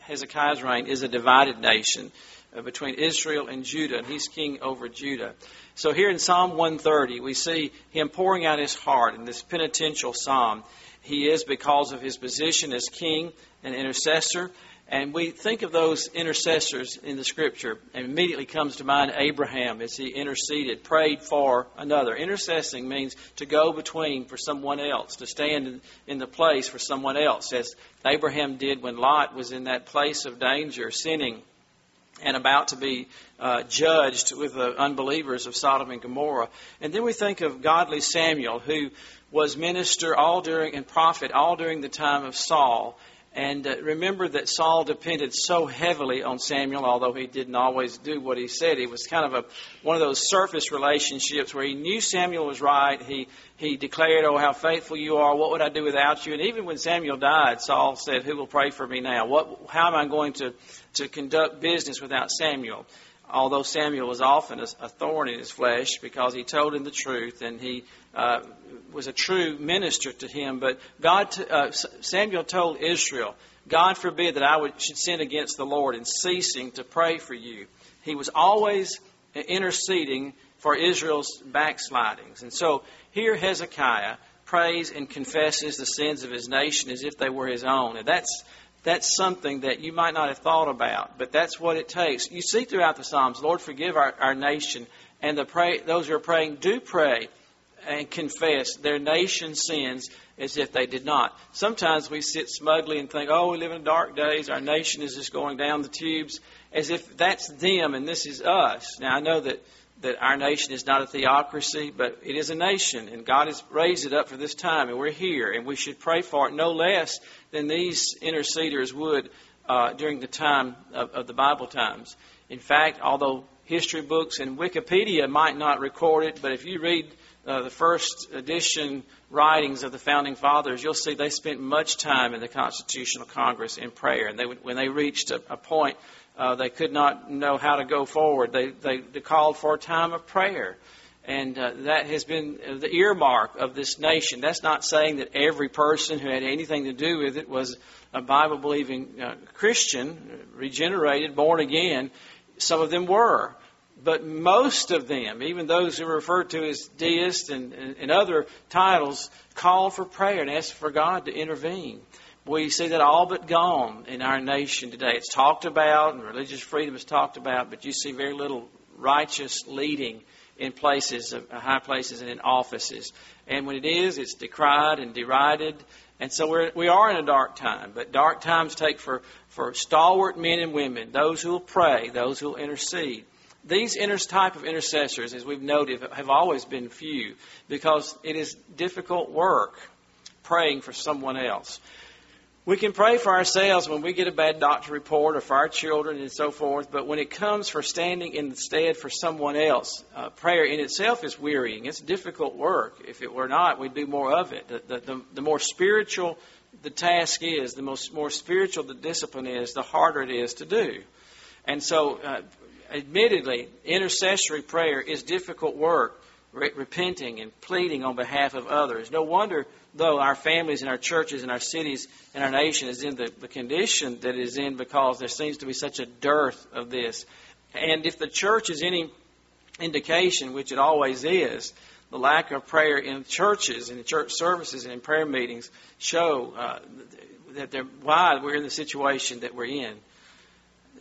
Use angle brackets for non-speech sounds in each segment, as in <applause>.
Hezekiah's reign is a divided nation uh, between Israel and Judah, and he's king over Judah. So here in Psalm 130, we see him pouring out his heart in this penitential psalm. He is because of his position as king and intercessor. And we think of those intercessors in the scripture, and immediately comes to mind Abraham as he interceded, prayed for another. Intercessing means to go between for someone else, to stand in the place for someone else, as Abraham did when Lot was in that place of danger, sinning and about to be uh, judged with the unbelievers of Sodom and Gomorrah. And then we think of godly Samuel, who was minister all during and prophet all during the time of Saul. And uh, remember that Saul depended so heavily on Samuel, although he didn't always do what he said. It was kind of a one of those surface relationships where he knew Samuel was right. He he declared, "Oh, how faithful you are! What would I do without you?" And even when Samuel died, Saul said, "Who will pray for me now? What? How am I going to to conduct business without Samuel?" Although Samuel was often a, a thorn in his flesh because he told him the truth and he uh, was a true minister to him. But God, uh, Samuel told Israel, God forbid that I would, should sin against the Lord in ceasing to pray for you. He was always interceding for Israel's backslidings. And so here Hezekiah prays and confesses the sins of his nation as if they were his own. And that's, that's something that you might not have thought about, but that's what it takes. You see throughout the Psalms, Lord, forgive our, our nation. And the pray, those who are praying do pray and confess their nation's sins as if they did not. Sometimes we sit smugly and think, oh, we live in dark days, our nation is just going down the tubes, as if that's them and this is us. Now, I know that, that our nation is not a theocracy, but it is a nation, and God has raised it up for this time, and we're here, and we should pray for it no less than these interceders would uh, during the time of, of the Bible times. In fact, although history books and Wikipedia might not record it, but if you read uh, the first edition writings of the founding fathers, you'll see they spent much time in the Constitutional Congress in prayer. And they, would, when they reached a, a point uh, they could not know how to go forward, they, they, they called for a time of prayer. And uh, that has been the earmark of this nation. That's not saying that every person who had anything to do with it was a Bible believing uh, Christian, regenerated, born again. Some of them were. But most of them, even those who are referred to as deists and, and, and other titles, call for prayer and ask for God to intervene. We see that all but gone in our nation today. It's talked about and religious freedom is talked about, but you see very little righteous leading in places, uh, high places, and in offices. And when it is, it's decried and derided. And so we're, we are in a dark time. But dark times take for, for stalwart men and women, those who will pray, those who will intercede. These inter- type of intercessors, as we've noted, have always been few because it is difficult work praying for someone else. We can pray for ourselves when we get a bad doctor report or for our children and so forth, but when it comes for standing in the stead for someone else, uh, prayer in itself is wearying. It's difficult work. If it were not, we'd do more of it. The, the, the, the more spiritual the task is, the most, more spiritual the discipline is, the harder it is to do. And so, uh, admittedly, intercessory prayer is difficult work, re- repenting and pleading on behalf of others. No wonder, though, our families and our churches and our cities and our nation is in the, the condition that it is in because there seems to be such a dearth of this. And if the church is any indication, which it always is, the lack of prayer in churches and in church services and in prayer meetings show uh, that why we're in the situation that we're in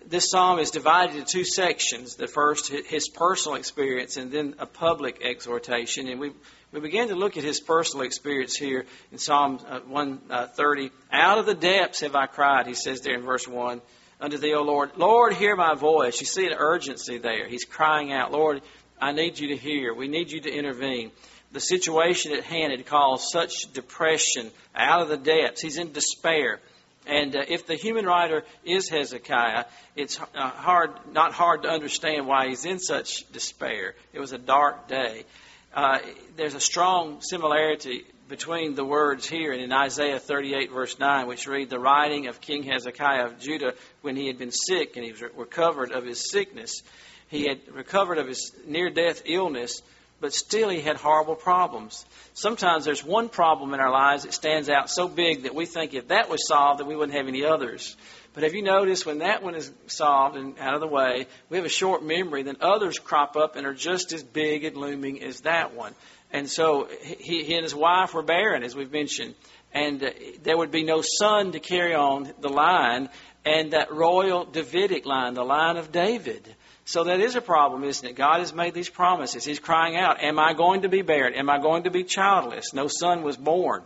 this psalm is divided into two sections. The first, his personal experience, and then a public exhortation. And we, we begin to look at his personal experience here in Psalm uh, 130. Out of the depths have I cried, he says there in verse 1, unto thee, O Lord. Lord, hear my voice. You see an urgency there. He's crying out, Lord, I need you to hear. We need you to intervene. The situation at hand had caused such depression out of the depths. He's in despair. And uh, if the human writer is Hezekiah, it's uh, hard, not hard to understand why he's in such despair. It was a dark day. Uh, there's a strong similarity between the words here and in Isaiah 38, verse 9, which read the writing of King Hezekiah of Judah when he had been sick and he was recovered of his sickness. He had recovered of his near death illness but still he had horrible problems. Sometimes there's one problem in our lives that stands out so big that we think if that was solved, then we wouldn't have any others. But have you noticed when that one is solved and out of the way, we have a short memory, then others crop up and are just as big and looming as that one. And so he, he and his wife were barren, as we've mentioned. And uh, there would be no son to carry on the line and that royal Davidic line, the line of David. So that is a problem, isn't it? God has made these promises. He's crying out, Am I going to be barren? Am I going to be childless? No son was born.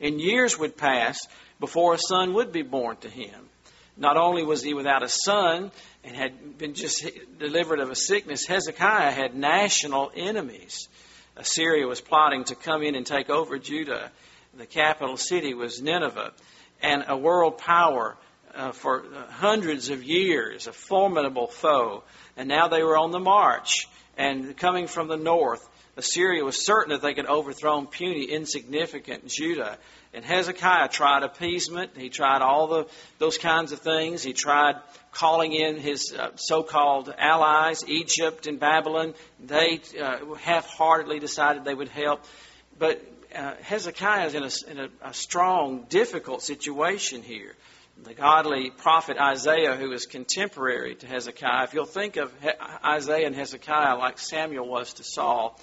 And years would pass before a son would be born to him. Not only was he without a son and had been just delivered of a sickness, Hezekiah had national enemies. Assyria was plotting to come in and take over Judah. The capital city was Nineveh. And a world power uh, for hundreds of years, a formidable foe. And now they were on the march. And coming from the north, Assyria was certain that they could overthrow puny, insignificant Judah. And Hezekiah tried appeasement. He tried all the, those kinds of things. He tried calling in his uh, so called allies, Egypt and Babylon. They uh, half heartedly decided they would help. But uh, Hezekiah is in, a, in a, a strong, difficult situation here the godly prophet Isaiah, who was contemporary to Hezekiah, if you'll think of Isaiah and Hezekiah like Samuel was to Saul,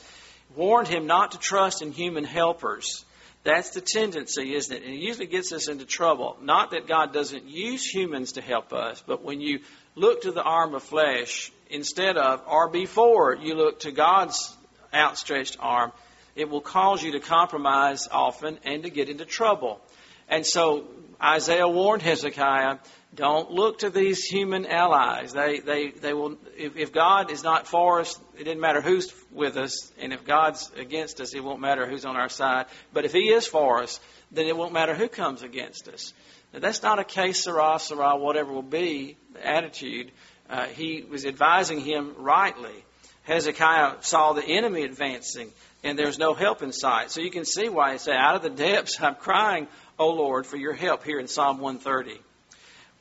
warned him not to trust in human helpers. That's the tendency, isn't it? And it usually gets us into trouble. Not that God doesn't use humans to help us, but when you look to the arm of flesh instead of, or before you look to God's outstretched arm, it will cause you to compromise often and to get into trouble. And so Isaiah warned Hezekiah, don't look to these human allies. They, they, they will, if, if God is not for us, it doesn't matter who's with us. And if God's against us, it won't matter who's on our side. But if He is for us, then it won't matter who comes against us. Now, that's not a case, Sarah, Sarah, whatever will be, attitude. Uh, he was advising him rightly. Hezekiah saw the enemy advancing, and there's no help in sight. So you can see why he said, Out of the depths I'm crying, O Lord, for your help here in Psalm 130.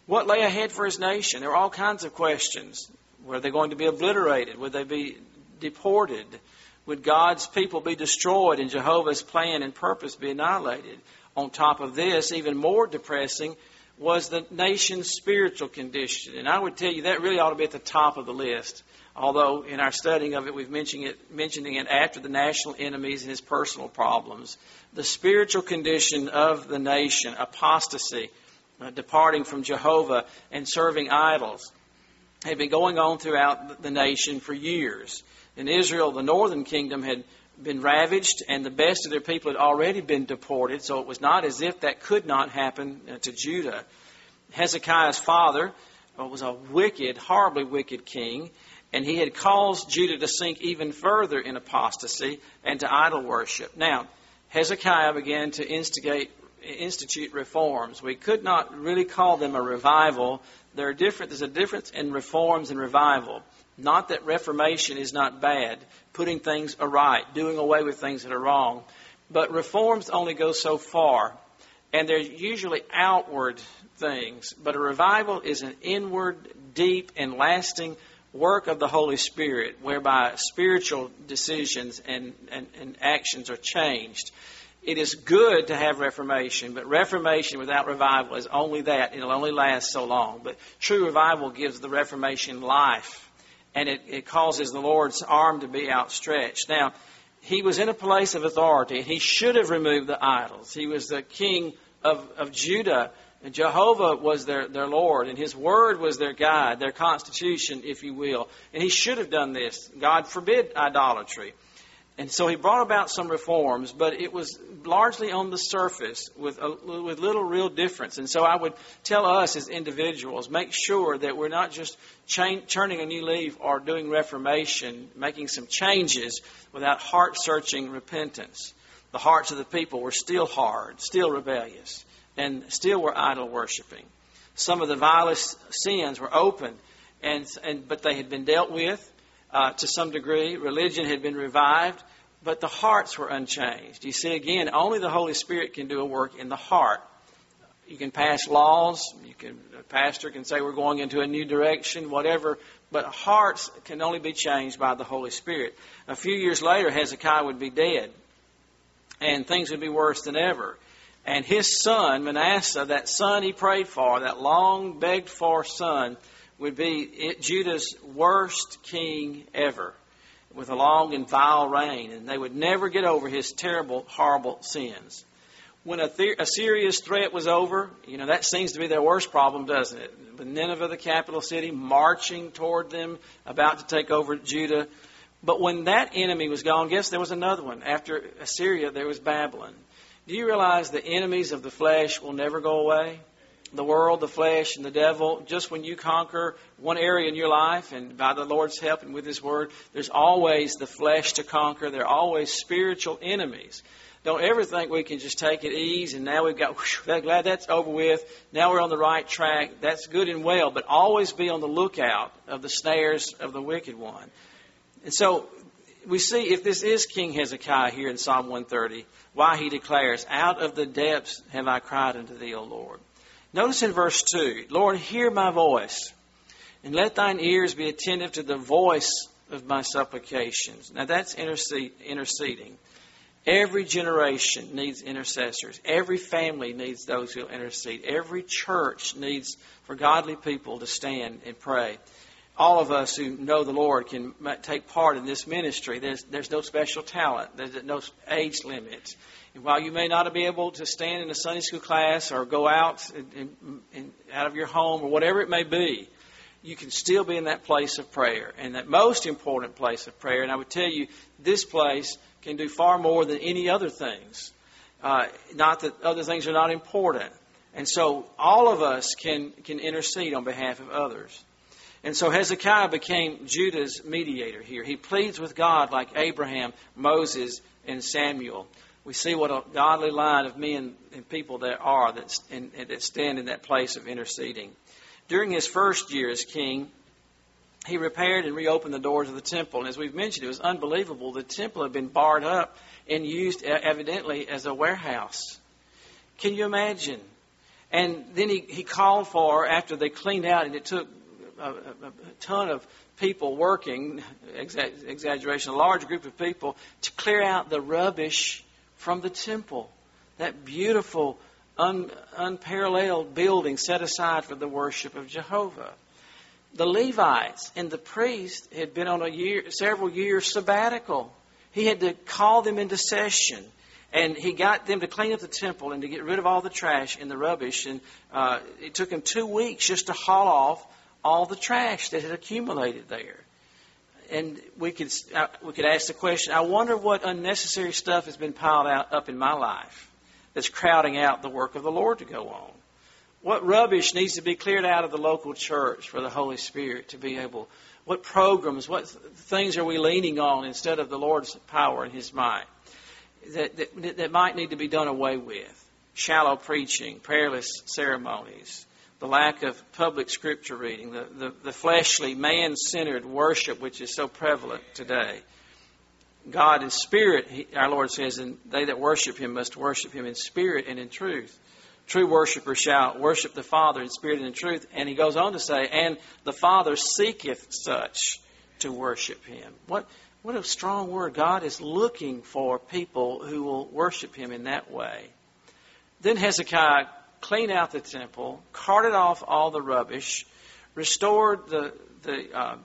What lay ahead for his nation? There were all kinds of questions. Were they going to be obliterated? Would they be deported? Would God's people be destroyed and Jehovah's plan and purpose be annihilated? On top of this, even more depressing was the nation's spiritual condition. And I would tell you that really ought to be at the top of the list. Although in our studying of it, we've mentioned it, mentioning it after the national enemies and his personal problems. The spiritual condition of the nation, apostasy, uh, departing from Jehovah and serving idols, had been going on throughout the nation for years. In Israel, the northern kingdom had been ravaged, and the best of their people had already been deported, so it was not as if that could not happen uh, to Judah. Hezekiah's father uh, was a wicked, horribly wicked king, and he had caused Judah to sink even further in apostasy and to idol worship. Now, Hezekiah began to instigate institute reforms. We could not really call them a revival. There are different, there's a difference in reforms and revival. Not that reformation is not bad, putting things aright, doing away with things that are wrong. But reforms only go so far, and they're usually outward things. But a revival is an inward, deep, and lasting work of the Holy Spirit, whereby spiritual decisions and, and, and, actions are changed. It is good to have reformation, but reformation without revival is only that. It'll only last so long. But true revival gives the reformation life, and it, it causes the Lord's arm to be outstretched. Now, he was in a place of authority, he should have removed the idols. He was the king of, of Judah and Jehovah was their, their Lord, and His Word was their guide, their constitution, if you will. And He should have done this. God forbid idolatry. And so He brought about some reforms, but it was largely on the surface with, a, with little real difference. And so I would tell us as individuals make sure that we're not just turning a new leaf or doing reformation, making some changes without heart searching repentance. The hearts of the people were still hard, still rebellious and still were idol worshiping. Some of the vilest sins were open, and, and but they had been dealt with uh, to some degree. Religion had been revived, but the hearts were unchanged. You see, again, only the Holy Spirit can do a work in the heart. you can pass laws. You can, a pastor can say we're going into a new direction, whatever. But hearts can only be changed by the Holy Spirit. A few years later, Hezekiah would be dead, and things would be worse than ever. And his son, Manasseh, that son he prayed for, that long begged for son, would be Judah's worst king ever, with a long and vile reign. And they would never get over his terrible, horrible sins when Assyria's threat was over, you know, that seems to be their worst problem, doesn't it? But Nineveh, the capital city, marching toward them, about to take over Judah. But when that enemy was gone, guess there was another one. After Assyria, there was Babylon. Do you realize the enemies of the flesh will never go away? The world, the flesh, and the devil, just when you conquer one area in your life, and by the Lord's help and with His Word, there's always the flesh to conquer. There are always spiritual enemies don't ever think we can just take it easy and now we've got, whew, glad that's over with. Now we're on the right track. That's good and well, but always be on the lookout of the snares of the wicked one. And so we see if this is King Hezekiah here in Psalm 130, why he declares, Out of the depths have I cried unto thee, O Lord. Notice in verse 2, Lord, hear my voice, and let thine ears be attentive to the voice of my supplications. Now that's interceding. Every generation needs intercessors. Every family needs those who intercede. Every church needs for godly people to stand and pray. All of us who know the Lord can take part in this ministry. There's, there's no special talent. There's no age limit. And while you may not be able to stand in a Sunday school class or go out and, and out of your home or whatever it may be, you can still be in that place of prayer and that most important place of prayer. And I would tell you, this place can do far more than any other things. Uh, not that other things are not important. And so all of us can, can intercede on behalf of others. And so Hezekiah became Judah's mediator here. He pleads with God like Abraham, Moses, and Samuel. We see what a godly line of men and people there are that, that stand in that place of interceding. During his first year as king, he repaired and reopened the doors of the temple. And as we've mentioned, it was unbelievable. The temple had been barred up and used evidently as a warehouse. Can you imagine? And then he, he called for, after they cleaned out, and it took a, a, ton of people working, exa- exaggeration, a large group of people, to clear out the rubbish from the temple. That beautiful, un, unparalleled building set aside for the worship of Jehovah the Levites and the priests had been on a year, several years sabbatical. He had to call them into session, and he got them to clean up the temple and to get rid of all the trash and the rubbish. And uh, it took him two weeks just to haul off all the trash that had accumulated there. And we could uh, we could ask the question: I wonder what unnecessary stuff has been piled out up in my life that's crowding out the work of the Lord to go on. What rubbish needs to be cleared out of the local church for the Holy Spirit to be able? What programs, what things are we leaning on instead of the Lord's power and His might that, that, that might need to be done away with? Shallow preaching, prayerless ceremonies, the lack of public scripture reading, the, the, the fleshly, man centered worship which is so prevalent today. God is spirit, he, our Lord says, and they that worship Him must worship Him in spirit and in truth. True worshippers shall worship the Father in spirit and in truth. And he goes on to say, and the Father seeketh such to worship him. What, what a strong word. God is looking for people who will worship him in that way. Then Hezekiah cleaned out the temple, carted off all the rubbish, restored the, the, uh,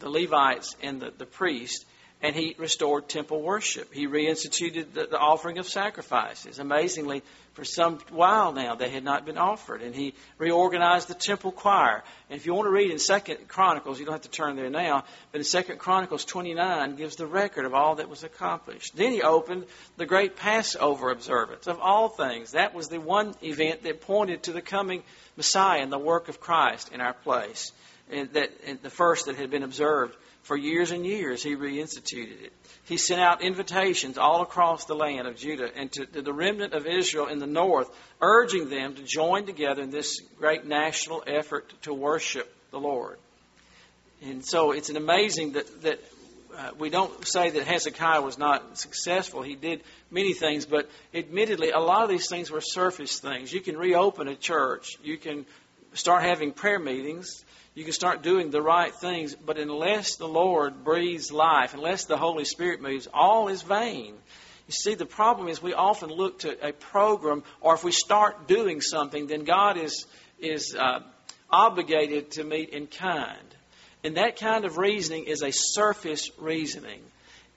the Levites and the, the priests, and he restored temple worship. He reinstituted the, the, offering of sacrifices. Amazingly, for some while now, they had not been offered. And he reorganized the temple choir. And if you want to read in Second Chronicles, you don't have to turn there now, but in Second Chronicles 29 gives the record of all that was accomplished. Then he opened the great Passover observance of all things. That was the one event that pointed to the coming Messiah and the work of Christ in our place. And that and the first that had been observed for years and years, he reinstituted it. He sent out invitations all across the land of Judah and to, to, the remnant of Israel in the north, urging them to join together in this great national effort to worship the Lord. And so it's an amazing that, that uh, we don't say that Hezekiah was not successful. He did many things, but admittedly, a lot of these things were surface things. You can reopen a church. You can start having prayer meetings. You can start doing the right things, but unless the Lord breathes life, unless the Holy Spirit moves, all is vain. You see, the problem is we often look to a program, or if we start doing something, then God is is uh, obligated to meet in kind. And that kind of reasoning is a surface reasoning.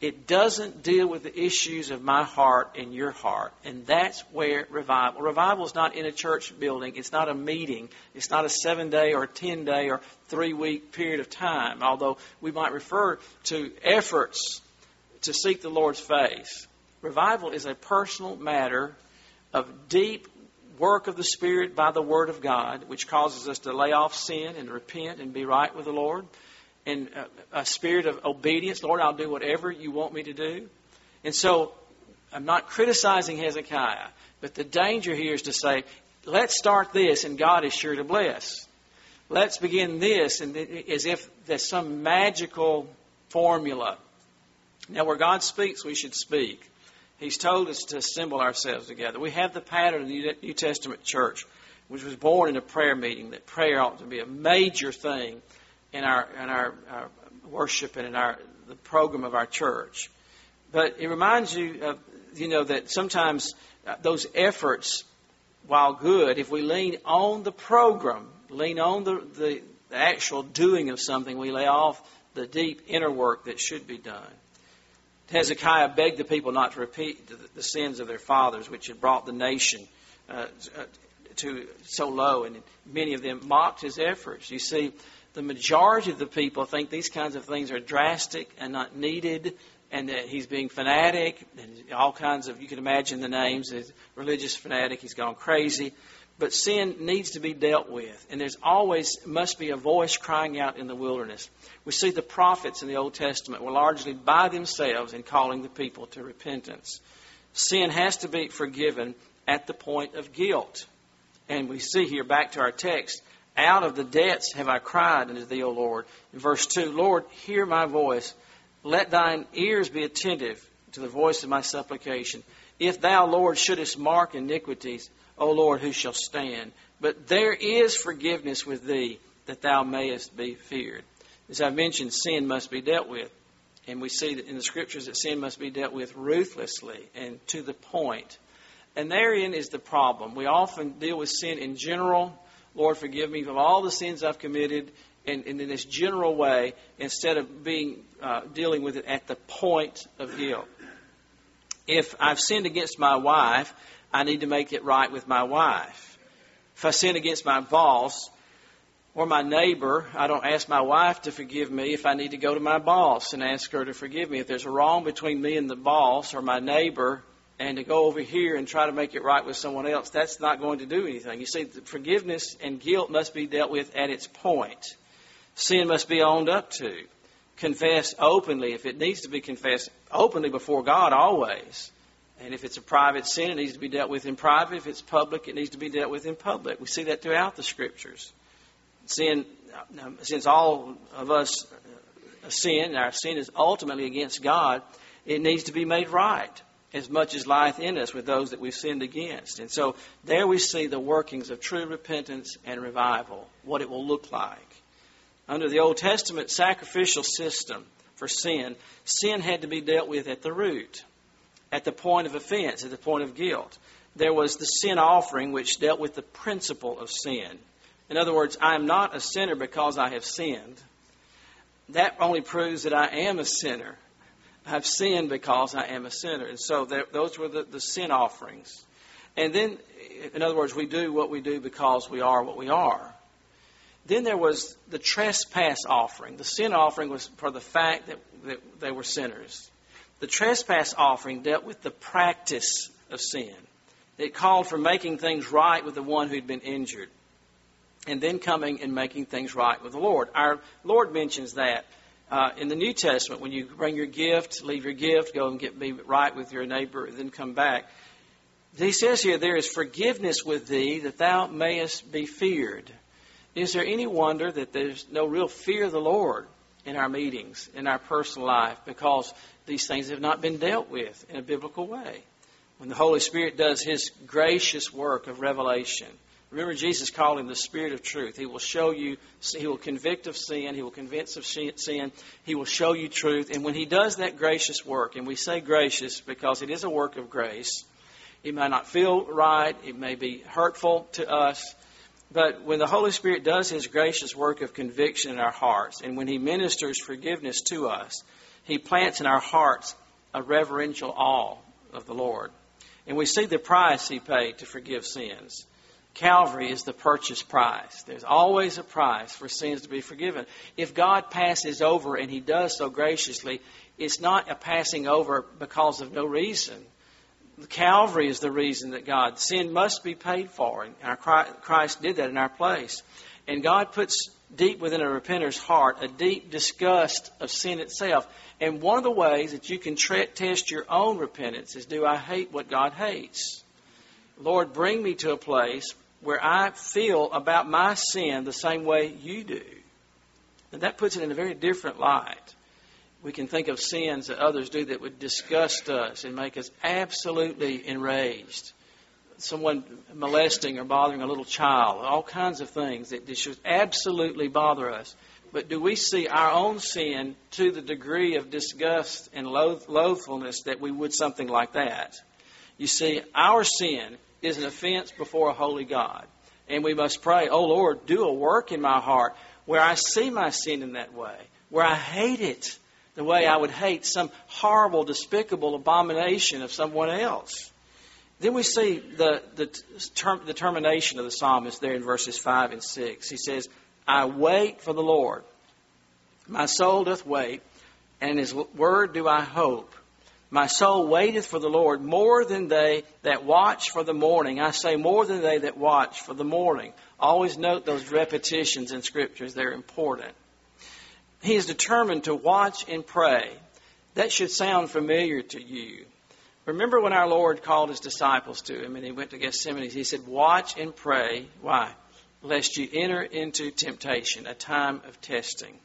It doesn't deal with the issues of my heart and your heart. And that's where revival. Revival is not in a church building. It's not a meeting. It's not a seven day or ten day or three week period of time, although we might refer to efforts to seek the Lord's face. Revival is a personal matter of deep work of the Spirit by the Word of God, which causes us to lay off sin and repent and be right with the Lord. And a, a spirit of obedience. Lord, I'll do whatever you want me to do. And so I'm not criticizing Hezekiah, but the danger here is to say, let's start this and God is sure to bless. Let's begin this and as if there's some magical formula. Now, where God speaks, we should speak. He's told us to assemble ourselves together. We have the pattern of the New Testament church, which was born in a prayer meeting, that prayer ought to be a major thing in our, in our, our worship and in our, the program of our church. But it reminds you of, you know, that sometimes uh, those efforts, while good, if we lean on the program, lean on the, the, the actual doing of something, we lay off the deep inner work that should be done. Hezekiah begged the people not to repeat the sins of their fathers, which had brought the nation uh, uh, to so low, and many of them mocked his efforts. You see, the majority of the people think these kinds of things are drastic and not needed, and that he's being fanatic, and all kinds of, you can imagine the names, religious fanatic, he's gone crazy. But sin needs to be dealt with, and there's always must be a voice crying out in the wilderness. We see the prophets in the Old Testament were largely by themselves in calling the people to repentance. Sin has to be forgiven at the point of guilt. And we see here back to our text, out of the depths have I cried unto thee, O Lord. In verse 2, Lord, hear my voice. Let thine ears be attentive to the voice of my supplication. If thou, Lord, shouldest mark iniquities, O Lord, who shall stand? But there is forgiveness with thee, that thou mayest be feared. As I've mentioned, sin must be dealt with. And we see that in the scriptures that sin must be dealt with ruthlessly and to the point. And therein is the problem. We often deal with sin in general. Lord, forgive me of all the sins I've committed, and, and in this general way, instead of being uh, dealing with it at the point of guilt. If I've sinned against my wife, I need to make it right with my wife. If I sin against my boss or my neighbor, I don't ask my wife to forgive me if I need to go to my boss and ask her to forgive me. If there's a wrong between me and the boss or my neighbor, and to go over here and try to make it right with someone else, that's not going to do anything. You see, forgiveness and guilt must be dealt with at its point. Sin must be owned up to. Confessed openly if it needs to be confessed openly before God always. And if it's a private sin, it needs to be dealt with in private. If it's public, it needs to be dealt with in public. We see that throughout the scriptures. Sin, since all of us uh, sin, and our sin is ultimately against God, it needs to be made right as much as lieth in us with those that we've sinned against. And so there we see the workings of true repentance and revival, what it will look like. Under the Old Testament sacrificial system for sin, sin had to be dealt with at the root at the point of offense, at the point of guilt. There was the sin offering, which dealt with the principle of sin. In other words, I am not a sinner because I have sinned. That only proves that I am a sinner. I've sinned because I am a sinner. And so there, those were the, the sin offerings. And then, in other words, we do what we do because we are what we are. Then there was the trespass offering. The sin offering was for the fact that, that they were sinners. The trespass offering dealt with the practice of sin. It called for making things right with the one who'd been injured, and then coming and making things right with the Lord. Our Lord mentions that uh, in the New Testament when you bring your gift, leave your gift, go and get be right with your neighbor, then come back. He says here, There is forgiveness with thee that thou mayest be feared. Is there any wonder that there's no real fear of the Lord in our meetings, in our personal life, because these things have not been dealt with in a biblical way. When the Holy Spirit does His gracious work of revelation, remember Jesus called Him the Spirit of truth. He will show you, He will convict of sin, He will convince of sin, He will show you truth. And when He does that gracious work, and we say gracious because it is a work of grace, it may not feel right, it may be hurtful to us, but when the Holy Spirit does His gracious work of conviction in our hearts, and when He ministers forgiveness to us, He plants in our hearts a reverential awe of the Lord. And we see the price He paid to forgive sins. Calvary is the purchase price. There's always a price for sins to be forgiven. If God passes over, and He does so graciously, it's not a passing over because of no reason. Calvary is the reason that God, sin must be paid for. And our Christ did that in our place. And God puts deep within a repenter's heart a deep disgust of sin itself. And one of the ways that you can test your own repentance is do I hate what God hates? Lord, bring me to a place where I feel about my sin the same way you do. And that puts it in a very different light we can think of sins that others do that would disgust us and make us absolutely enraged. Someone molesting or bothering a little child, all kinds of things that should absolutely bother us. But do we see our own sin to the degree of disgust and loath- loathfulness that we would something like that? You see, our sin is an offense before a holy God. And we must pray, Oh Lord, do a work in my heart where I see my sin in that way, where I hate it, the way I would hate some horrible, despicable abomination of someone else. Then we see the, the, term, the termination of the psalmist there in verses 5 and 6. He says, I wait for the Lord. My soul doth wait, and his word do I hope. My soul waiteth for the Lord more than they that watch for the morning. I say more than they that watch for the morning. Always note those repetitions in scriptures, they're important. He is determined to watch and pray. That should sound familiar to you. Remember when our Lord called his disciples to him and he went to Gethsemane? He said, Watch and pray. Why? Lest you enter into temptation, a time of testing.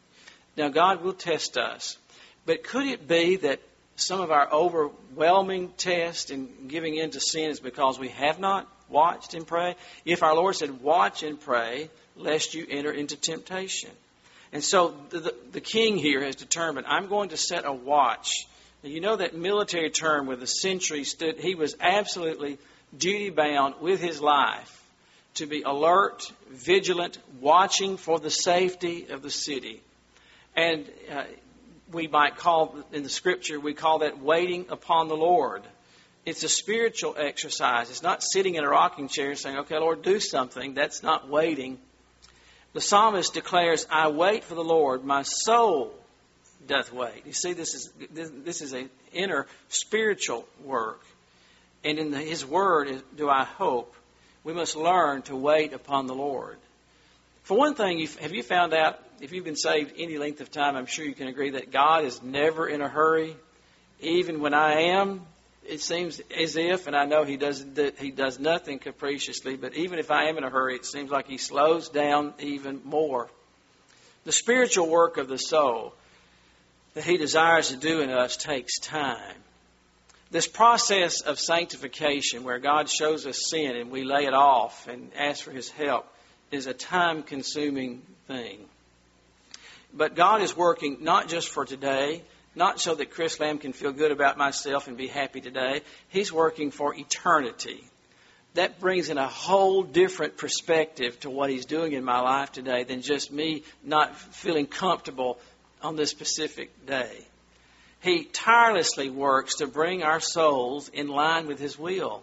Now, God will test us. But could it be that some of our overwhelming test in giving in to sin is because we have not watched and prayed? If our Lord said, Watch and pray, lest you enter into temptation. And so the, the, the king here has determined, I'm going to set a watch. Now, you know that military term where the sentry stood, he was absolutely duty bound with his life to be alert, vigilant, watching for the safety of the city. And uh, we might call, in the scripture, we call that waiting upon the Lord. It's a spiritual exercise. It's not sitting in a rocking chair and saying, okay, Lord, do something. That's not waiting. The psalmist declares, I wait for the Lord, my soul doth wait. You see, this is this is an inner spiritual work. And in the, his word do I hope. We must learn to wait upon the Lord. For one thing, have you found out, if you've been saved any length of time, I'm sure you can agree that God is never in a hurry. Even when I am, it seems as if, and I know he does that he does nothing capriciously, but even if I am in a hurry, it seems like he slows down even more. The spiritual work of the soul that he desires to do in us takes time. This process of sanctification, where God shows us sin and we lay it off and ask for his help, is a time consuming thing. But God is working not just for today, not so that Chris Lamb can feel good about myself and be happy today. He's working for eternity. That brings in a whole different perspective to what he's doing in my life today than just me not feeling comfortable on this specific day. He tirelessly works to bring our souls in line with his will.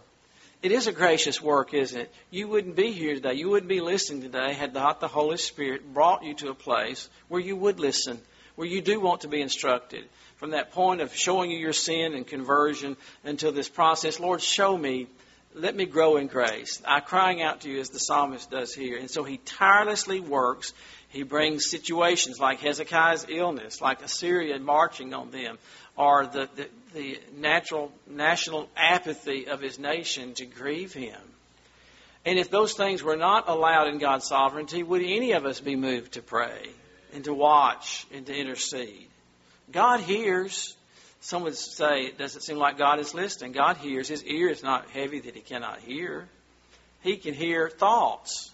It is a gracious work, isn't it? You wouldn't be here today. You wouldn't be listening today had not the Holy Spirit brought you to a place where you would listen, where you do want to be instructed from that point of showing you your sin and conversion until this process. Lord, show me. Let me grow in grace. I crying out to you as the psalmist does here. And so he tirelessly works. He brings situations like Hezekiah's illness, like Assyria marching on them, or the, the, the natural national apathy of his nation to grieve him. And if those things were not allowed in God's sovereignty, would any of us be moved to pray? and to watch and to intercede. God hears. Some would say, does it seem like God is listening? God hears. His ear is not heavy that he cannot hear. He can hear thoughts.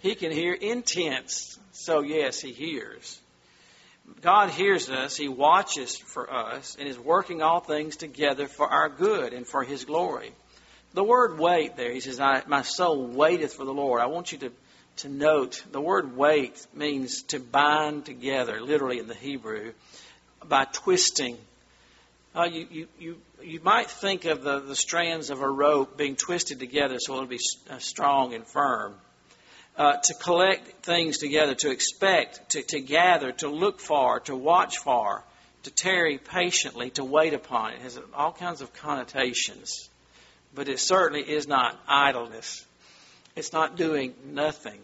He can hear intents. So, yes, he hears. God hears us, He watches for us, and is working all things together for our good and for His glory. The word wait there, He says, My soul waiteth for the Lord. I want you to, to note the word wait means to bind together, literally in the Hebrew, by twisting. Uh, you, you, you, you might think of the, the strands of a rope being twisted together so it'll be uh, strong and firm uh, to collect things together, to expect, to, to gather, to look for, to watch for, to tarry patiently, to wait upon. It has all kinds of connotations. But it certainly is not idleness. It's not doing nothing.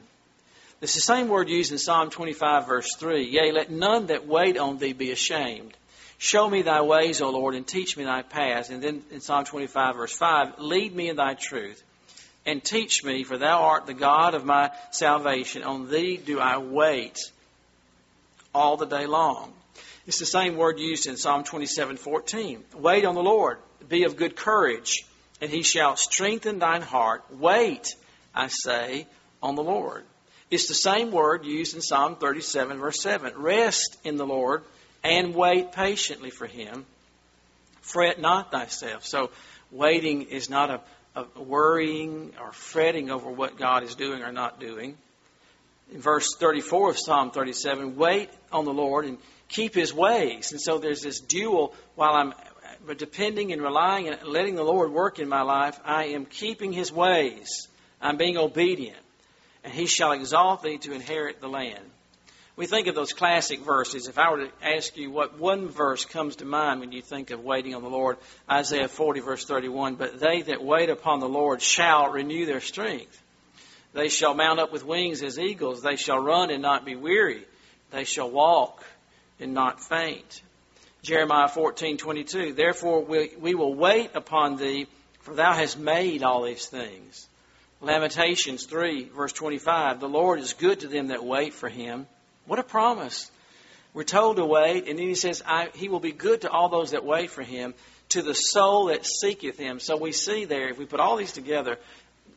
It's the same word used in Psalm 25, verse 3. Yea, let none that wait on thee be ashamed. Show me thy ways, O Lord, and teach me thy paths. And then in Psalm 25, verse 5, lead me in thy truth and teach me, for thou art the God of my salvation. On thee do I wait all the day long. It's the same word used in Psalm 27:14. Wait on the Lord, be of good courage, and he shall strengthen thine heart. Wait, I say, on the Lord. It's the same word used in Psalm 37 verse 7. Rest in the Lord and wait patiently for him. Fret not thyself. So waiting is not a of worrying or fretting over what God is doing or not doing. In verse 34 of Psalm 37, wait on the Lord and keep his ways. And so there's this dual, while I'm depending and relying and letting the Lord work in my life, I am keeping his ways. I'm being obedient. And he shall exalt thee to inherit the land we think of those classic verses. If I were to ask you what one verse comes to mind when you think of waiting on the Lord, Isaiah 40, verse 31, but they that wait upon the Lord shall renew their strength. They shall mount up with wings as eagles. They shall run and not be weary. They shall walk and not faint. Jeremiah 14:22 Therefore we, we will wait upon thee for thou hast made all these things. Lamentations 3 verse 25 The Lord is good to them that wait for him what a promise. We're told to wait, and then he says, He will be good to all those that wait for him, to the soul that seeketh him. So we see there, if we put all these together,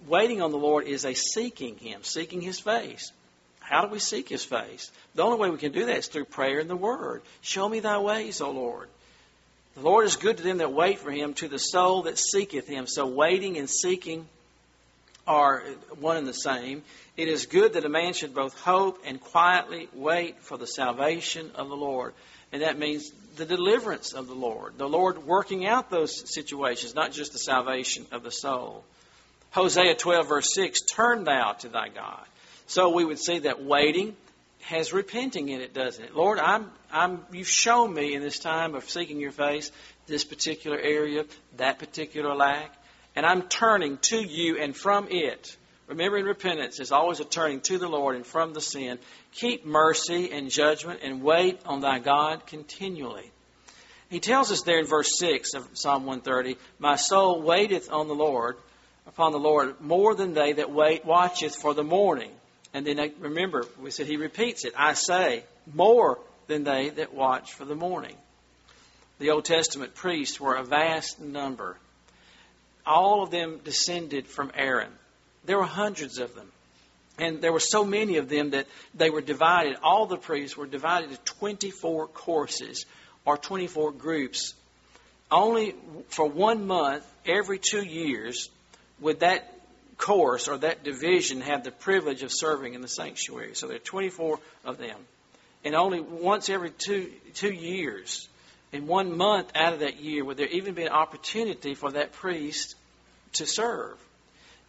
waiting on the Lord is a seeking him, seeking his face. How do we seek his face? The only way we can do that is through prayer and the word. Show me thy ways, O Lord. The Lord is good to them that wait for him, to the soul that seeketh him. So waiting and seeking are one and the same. It is good that a man should both hope and quietly wait for the salvation of the Lord. And that means the deliverance of the Lord, the Lord working out those situations, not just the salvation of the soul. Hosea 12, verse 6 Turn thou to thy God. So we would see that waiting has repenting in it, doesn't it? Lord, I'm, I'm, you've shown me in this time of seeking your face this particular area, that particular lack, and I'm turning to you and from it Remembering repentance is always a turning to the Lord and from the sin. Keep mercy and judgment and wait on thy God continually. He tells us there in verse 6 of Psalm 130, My soul waiteth on the Lord, upon the Lord, more than they that wait watcheth for the morning. And then remember, we said he repeats it. I say, more than they that watch for the morning. The Old Testament priests were a vast number. All of them descended from Aaron. There were hundreds of them. And there were so many of them that they were divided. All the priests were divided into 24 courses or 24 groups. Only for one month, every two years, would that course or that division have the privilege of serving in the sanctuary. So there are 24 of them. And only once every two, two years, in one month out of that year, would there even be an opportunity for that priest to serve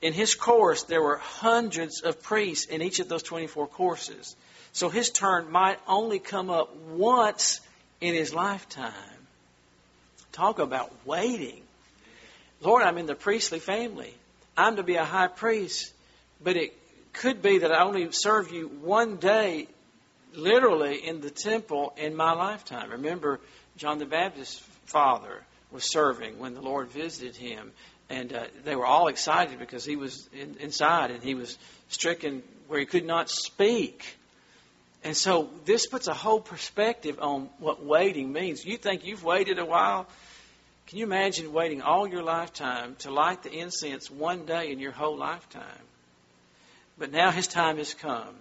in his course, there were hundreds of priests in each of those 24 courses. So his turn might only come up once in his lifetime. Talk about waiting. Lord, I'm in the priestly family. I'm to be a high priest, but it could be that I only serve you one day, literally, in the temple in my lifetime. Remember, John the Baptist's father was serving when the Lord visited him and uh, they were all excited because he was in, inside and he was stricken where he could not speak. And so this puts a whole perspective on what waiting means. You think you've waited a while? Can you imagine waiting all your lifetime to light the incense one day in your whole lifetime? But now his time has come.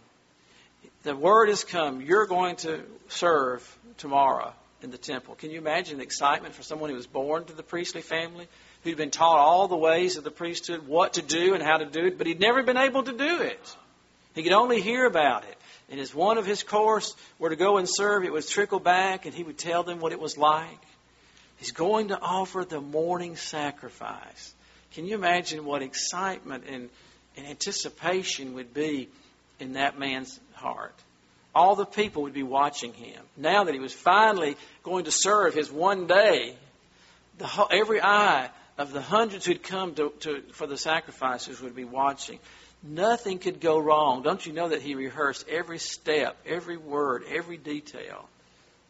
The word has come. You're going to serve tomorrow in the temple. Can you imagine the excitement for someone who was born to the priestly family, who'd been taught all the ways of the priesthood, what to do and how to do it, but he'd never been able to do it? He could only hear about it. And as one of his course were to go and serve, it would trickle back and he would tell them what it was like. He's going to offer the morning sacrifice. Can you imagine what excitement and, and anticipation would be in that man's heart? All the people would be watching him. Now that he was finally going to serve his one day, the every eye of the hundreds who'd come to, to, for the sacrifices would be watching. Nothing could go wrong. Don't you know that he rehearsed every step, every word, every detail?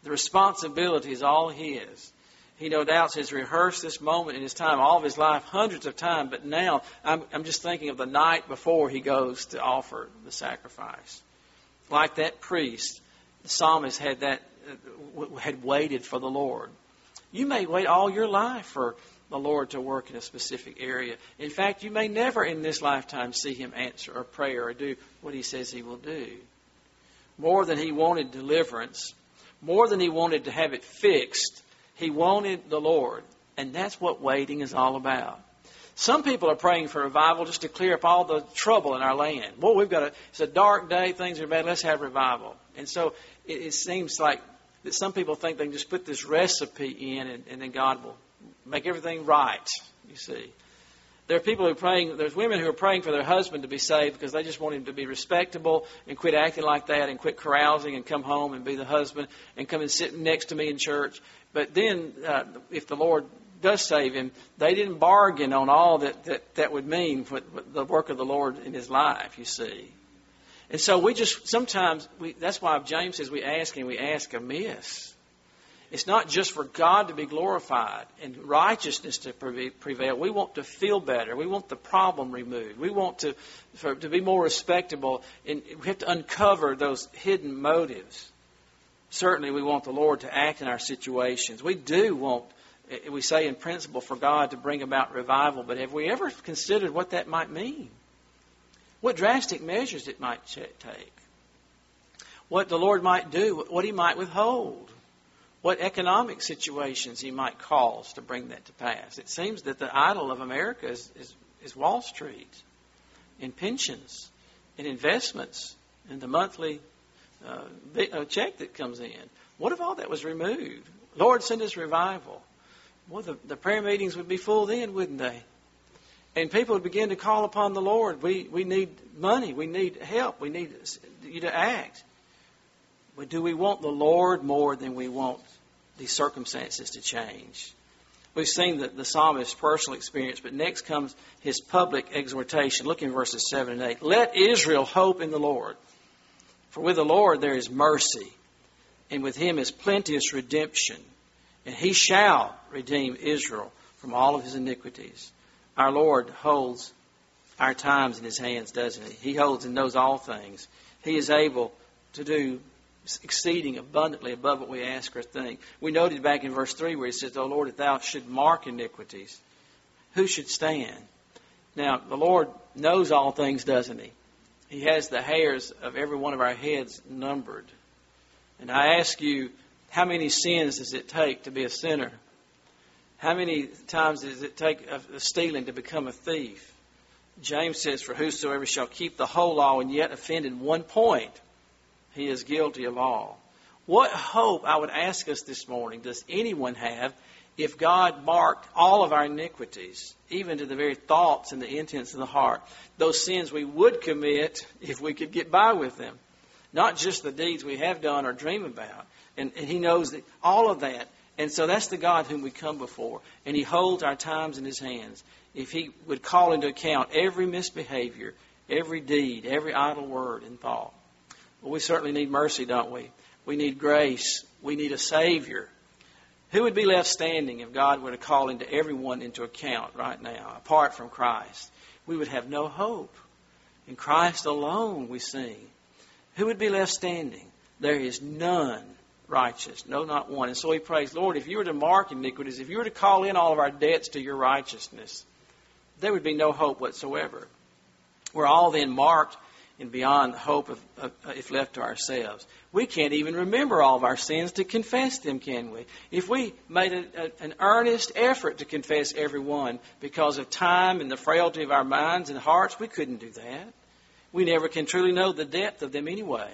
The responsibility is all his. He no doubt has rehearsed this moment in his time, all of his life, hundreds of times, but now I'm, I'm just thinking of the night before he goes to offer the sacrifice. Like that priest, the psalmist had that uh, had waited for the Lord. You may wait all your life for the Lord to work in a specific area. In fact, you may never in this lifetime see Him answer a prayer or do what He says He will do. More than He wanted deliverance, more than He wanted to have it fixed, He wanted the Lord. And that's what waiting is all about. Some people are praying for revival just to clear up all the trouble in our land. Well, we've got a, it's a dark day, things are bad, let's have revival. And so it, it seems like that some people think they can just put this recipe in and, and then God will make everything right, you see. There are people who are praying, there's women who are praying for their husband to be saved because they just want him to be respectable and quit acting like that and quit carousing and come home and be the husband and come and sit next to me in church. But then, uh, if the Lord does save him, they didn't bargain on all that that, that would mean for the work of the Lord in his life, you see. And so we just, sometimes, we, that's why James says we ask and we ask amiss. It's not just for God to be glorified and righteousness to prevail. We want to feel better. We want the problem removed. We want to, for, to be more respectable. And we have to uncover those hidden motives. Certainly, we want the Lord to act in our situations. We do want, eh, we say in principle, for God to bring about revival, but have we ever considered what that might mean? What drastic measures it might take? What the Lord might do, what He might withhold? What economic situations he might cause to bring that to pass. It seems that the idol of America is, is, is Wall Street, in pensions, in investments, in the monthly uh, uh, check that comes in. What if all that was removed? Lord, send us revival. Well, the, the prayer meetings would be full then, wouldn't they? And people would begin to call upon the Lord. We, we need money. We need help. We need you to act. But do we want the Lord more than we want these circumstances to change? We've seen the, the psalmist's personal experience, but next comes his public exhortation. Look in verses 7 and 8. Let Israel hope in the Lord. For with the Lord there is mercy, and with him is plenteous redemption, and he shall redeem Israel from all of his iniquities. Our Lord holds our times in his hands, doesn't he? He holds and knows all things. He is able to do exceeding abundantly above what we ask or think. We noted back in verse 3 where he says, O Lord, if thou should mark iniquities, who should stand? Now, the Lord knows all things, doesn't he? He has the hairs of every one of our heads numbered. And I ask you, how many sins does it take to be a sinner? How many times does it take of stealing to become a thief? James says, For whosoever shall keep the whole law and yet offend in one point, he is guilty of all. What hope, I would ask us this morning, does anyone have if God marked all of our iniquities, even to the very thoughts and the intents of the heart, those sins we would commit if we could get by with them? Not just the deeds we have done or dream about. And, and He knows that, all of that. And so that's the God whom we come before. And He holds our times in His hands. If He would call into account every misbehavior, every deed, every idle word and thought. Well, we certainly need mercy, don't we? We need grace. We need a Savior. Who would be left standing if God were to call into everyone into account right now, apart from Christ? We would have no hope. In Christ alone we sing. Who would be left standing? There is none righteous, no, not one. And so he prays, Lord, if you were to mark iniquities, if you were to call in all of our debts to your righteousness, there would be no hope whatsoever. We're all then marked and beyond hope of, of, uh, if left to ourselves. We can't even remember all of our sins to confess them, can we? If we made a, a, an earnest effort to confess every one because of time and the frailty of our minds and hearts, we couldn't do that. We never can truly know the depth of them anyway.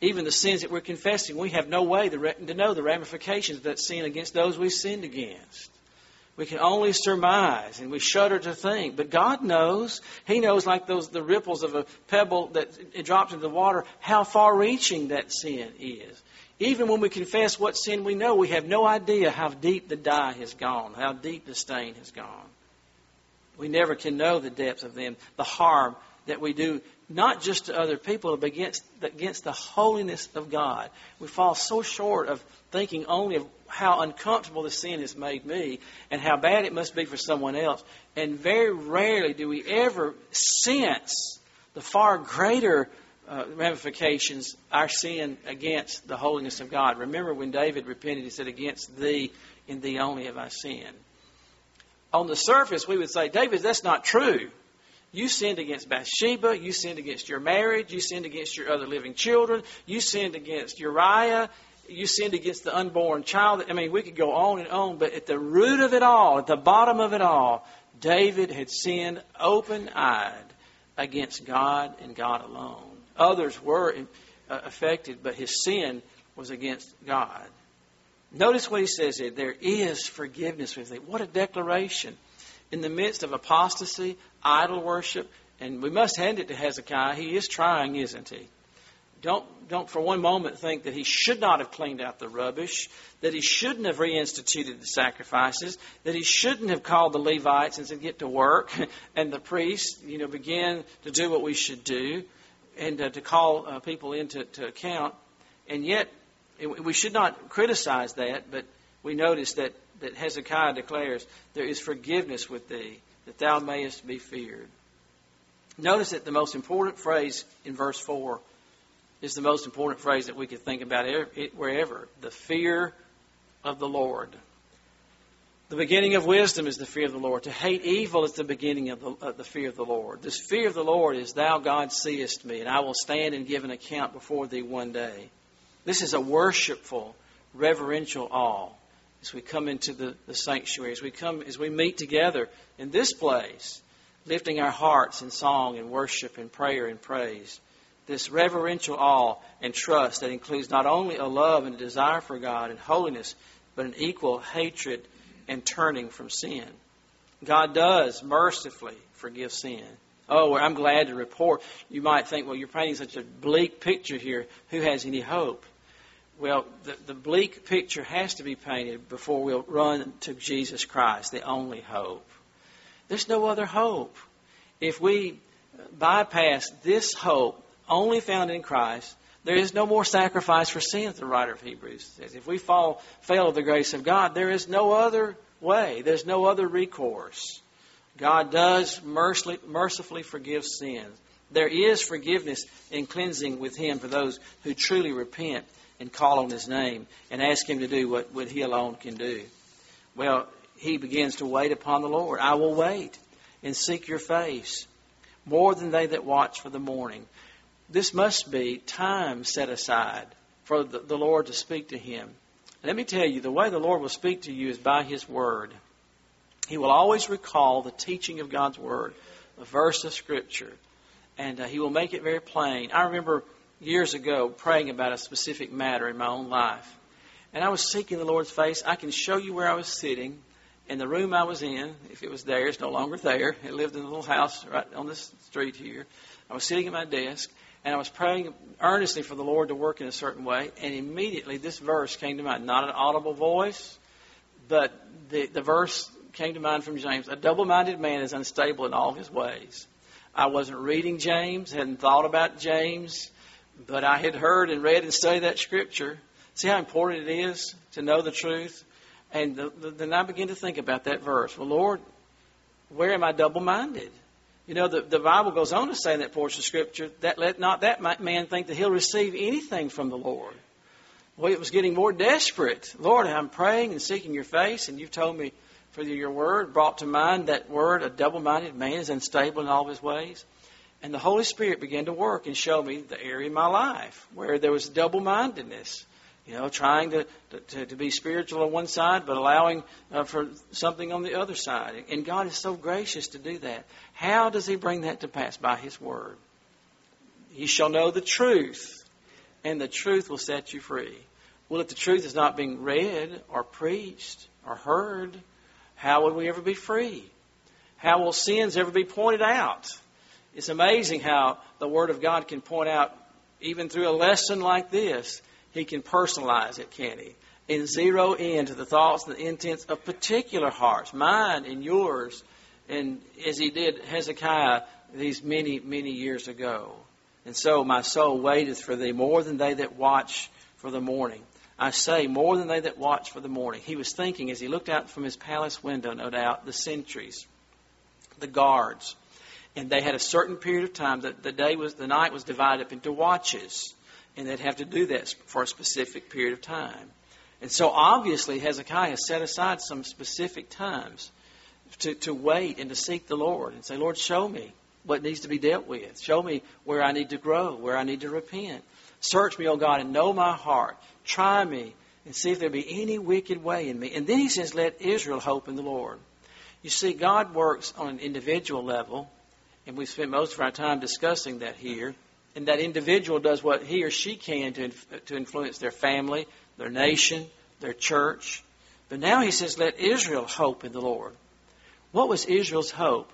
Even the sins that we're confessing, we have no way to know the ramifications of that sin against those we sinned against. We can only surmise and we shudder to think. But God knows. He knows, like those the ripples of a pebble that drops into the water, how far reaching that sin is. Even when we confess what sin we know, we have no idea how deep the dye has gone, how deep the stain has gone. We never can know the depth of them, the harm that we do, not just to other people, but against, against the holiness of God. We fall so short of thinking only of how uncomfortable the sin has made me and how bad it must be for someone else. And very rarely do we ever sense the far greater uh, ramifications our sin against the holiness of God. Remember when David repented, he said, Against thee, in thee only have I sinned. On the surface, we would say, David, that's not true. You sinned against Bathsheba. You sinned against your marriage. You sinned against your other living children. You sinned against Uriah you sinned against the unborn child. I mean, we could go on and on, but at the root of it all, at the bottom of it all, David had sinned open eyed against God and God alone. Others were uh, affected, but his sin was against God. Notice what he says here there is forgiveness. What a declaration. In the midst of apostasy, idol worship, and we must hand it to Hezekiah. He is trying, isn't he? Don't, don't for one moment think that he should not have cleaned out the rubbish, that he shouldn't have reinstituted the sacrifices, that he shouldn't have called the Levites and said, get to work, <laughs> and the priests, you know, begin to do what we should do, and uh, to call uh, people into to account. And yet, it, we should not criticize that, but we notice that, that Hezekiah declares, there is forgiveness with thee, that thou mayest be feared. Notice that the most important phrase in verse 4 is the most important phrase that we could think about wherever. The fear of the Lord. The beginning of wisdom is the fear of the Lord. To hate evil is the beginning of the, the, fear of the Lord. This fear of the Lord is, Thou, God, seest me, and I will stand and give an account before Thee one day. This is a worshipful, reverential awe as we come into the, the sanctuary, as we come, as we meet together in this place, lifting our hearts in song and worship and prayer and praise this reverential awe and trust that includes not only a love and a desire for God and holiness, but an equal hatred and turning from sin. God does mercifully forgive sin. Oh, I'm glad to report. You might think, well, you're painting such a bleak picture here. Who has any hope? Well, the, the bleak picture has to be painted before we'll run to Jesus Christ, the only hope. There's no other hope. If we bypass this hope, only found in Christ. There is no more sacrifice for sin, the writer of Hebrews says. If we fall, fail of the grace of God, there is no other way. There's no other recourse. God does mercifully, mercifully forgive sins. There is forgiveness and cleansing with Him for those who truly repent and call on His name and ask Him to do what, what He alone can do. Well, he begins to wait upon the Lord. I will wait and seek your face more than they that watch for the morning this must be time set aside for the, the Lord to speak to him. Let me tell you, the way the Lord will speak to you is by His Word. He will always recall the teaching of God's Word, a verse of Scripture, and uh, He will make it very plain. I remember years ago praying about a specific matter in my own life, and I was seeking the Lord's face. I can show you where I was sitting. In the room I was in, if it was there, it's no longer there. It lived in a little house right on this street here. I was sitting at my desk, and I was praying earnestly for the Lord to work in a certain way, and immediately this verse came to mind. Not an audible voice, but the, the verse came to mind from James. A double minded man is unstable in all his ways. I wasn't reading James, hadn't thought about James, but I had heard and read and studied that scripture. See how important it is to know the truth? And the, the, then I began to think about that verse. Well, Lord, where am I double minded? You know, the, the Bible goes on to say in that portion of Scripture that let not that man think that he'll receive anything from the Lord. Well, it was getting more desperate. Lord, I'm praying and seeking your face, and you've told me for your word, brought to mind that word, a double minded man is unstable in all his ways. And the Holy Spirit began to work and show me the area in my life where there was double mindedness. You know, trying to, to, to, be spiritual on one side, but allowing uh, for something on the other side. And God is so gracious to do that. How does He bring that to pass? By His Word. He shall know the truth, and the truth will set you free. Well, if the truth is not being read or preached or heard, how would we ever be free? How will sins ever be pointed out? It's amazing how the Word of God can point out, even through a lesson like this, He can personalize it, can He? And zero in to the thoughts and the intents of particular hearts, mine and yours, and as He did Hezekiah these many, many years ago. And so my soul waiteth for thee more than they that watch for the morning. I say, more than they that watch for the morning. He was thinking as he looked out from his palace window, no doubt, the sentries, the guards, and they had a certain period of time that the day was the night was divided up into watches, and they'd have to do that for a specific period of time. And so obviously Hezekiah set aside some specific times to, to wait and to seek the Lord and say, Lord, show me what needs to be dealt with. Show me where I need to grow, where I need to repent. Search me, O God, and know my heart. Try me and see if there be any wicked way in me. And then he says, Let Israel hope in the Lord. You see, God works on an individual level and we spent most of our time discussing that here. And that individual does what he or she can to, to influence their family, their nation, their church. But now he says, let Israel hope in the Lord. What was Israel's hope?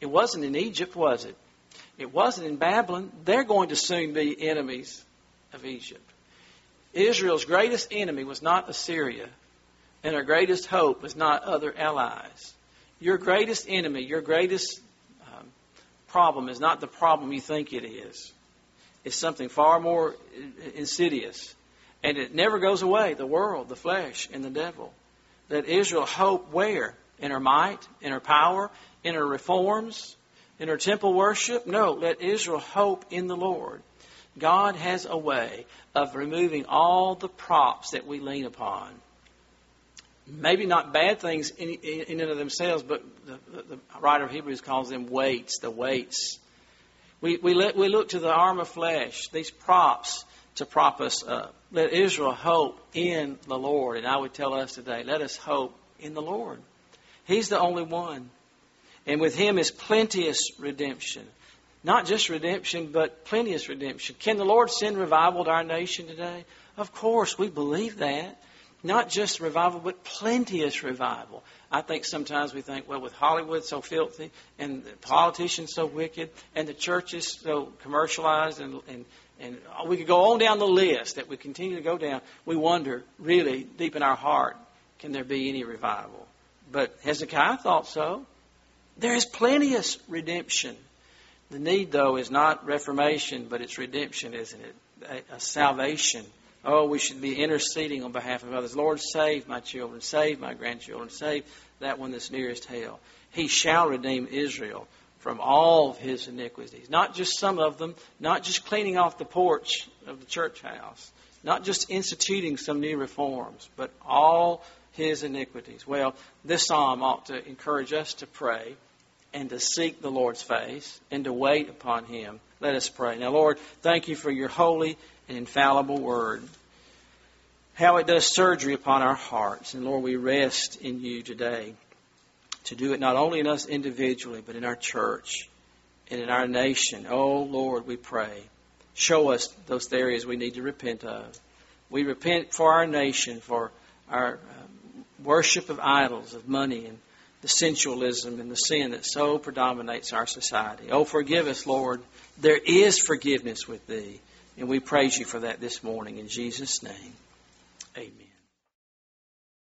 It wasn't in Egypt, was it? It wasn't in Babylon. They're going to soon be enemies of Egypt. Israel's greatest enemy was not Assyria, and her greatest hope was not other allies. Your greatest enemy, your greatest um, problem is not the problem you think it is. It's something far more insidious. And it never goes away the world, the flesh, and the devil. Let Israel hope where? In her might, in her power, in her reforms, in her temple worship? No, let Israel hope in the Lord. God has a way of removing all the props that we lean upon maybe not bad things in, in, and of themselves, but the, the, the, writer of Hebrews calls them weights, the weights. We, we, let, we look to the arm of flesh, these props to prop us up. Let Israel hope in the Lord. And I would tell us today, let us hope in the Lord. He's the only one. And with Him is plenteous redemption. Not just redemption, but plenteous redemption. Can the Lord send revival to our nation today? Of course, we believe that. Not just revival, but plenteous revival. I think sometimes we think, well, with Hollywood so filthy and the politicians so wicked and the churches so commercialized and, and, and we could go on down the list that we continue to go down, we wonder, really, deep in our heart, can there be any revival? But Hezekiah thought so. There is plenteous redemption. The need, though, is not reformation, but it's redemption, isn't it? A, a salvation Oh, we should be interceding on behalf of others. Lord, save my children, save my grandchildren, save that one that's nearest hell. He shall redeem Israel from all of his iniquities. Not just some of them, not just cleaning off the porch of the church house, not just instituting some new reforms, but all his iniquities. Well, this psalm ought to encourage us to pray and to seek the Lord's face and to wait upon him. Let us pray. Now, Lord, thank you for your holy infallible word. How it does surgery upon our hearts. And Lord, we rest in you today to do it not only in us individually, but in our church and in our nation. Oh, Lord, we pray. Show us those areas we need to repent of. We repent for our nation, for our uh, worship of idols, of money, and the sensualism and the sin that so predominates our society. Oh, forgive us, Lord. There is forgiveness with Thee. And we praise you for that this morning in Jesus' name. Amen.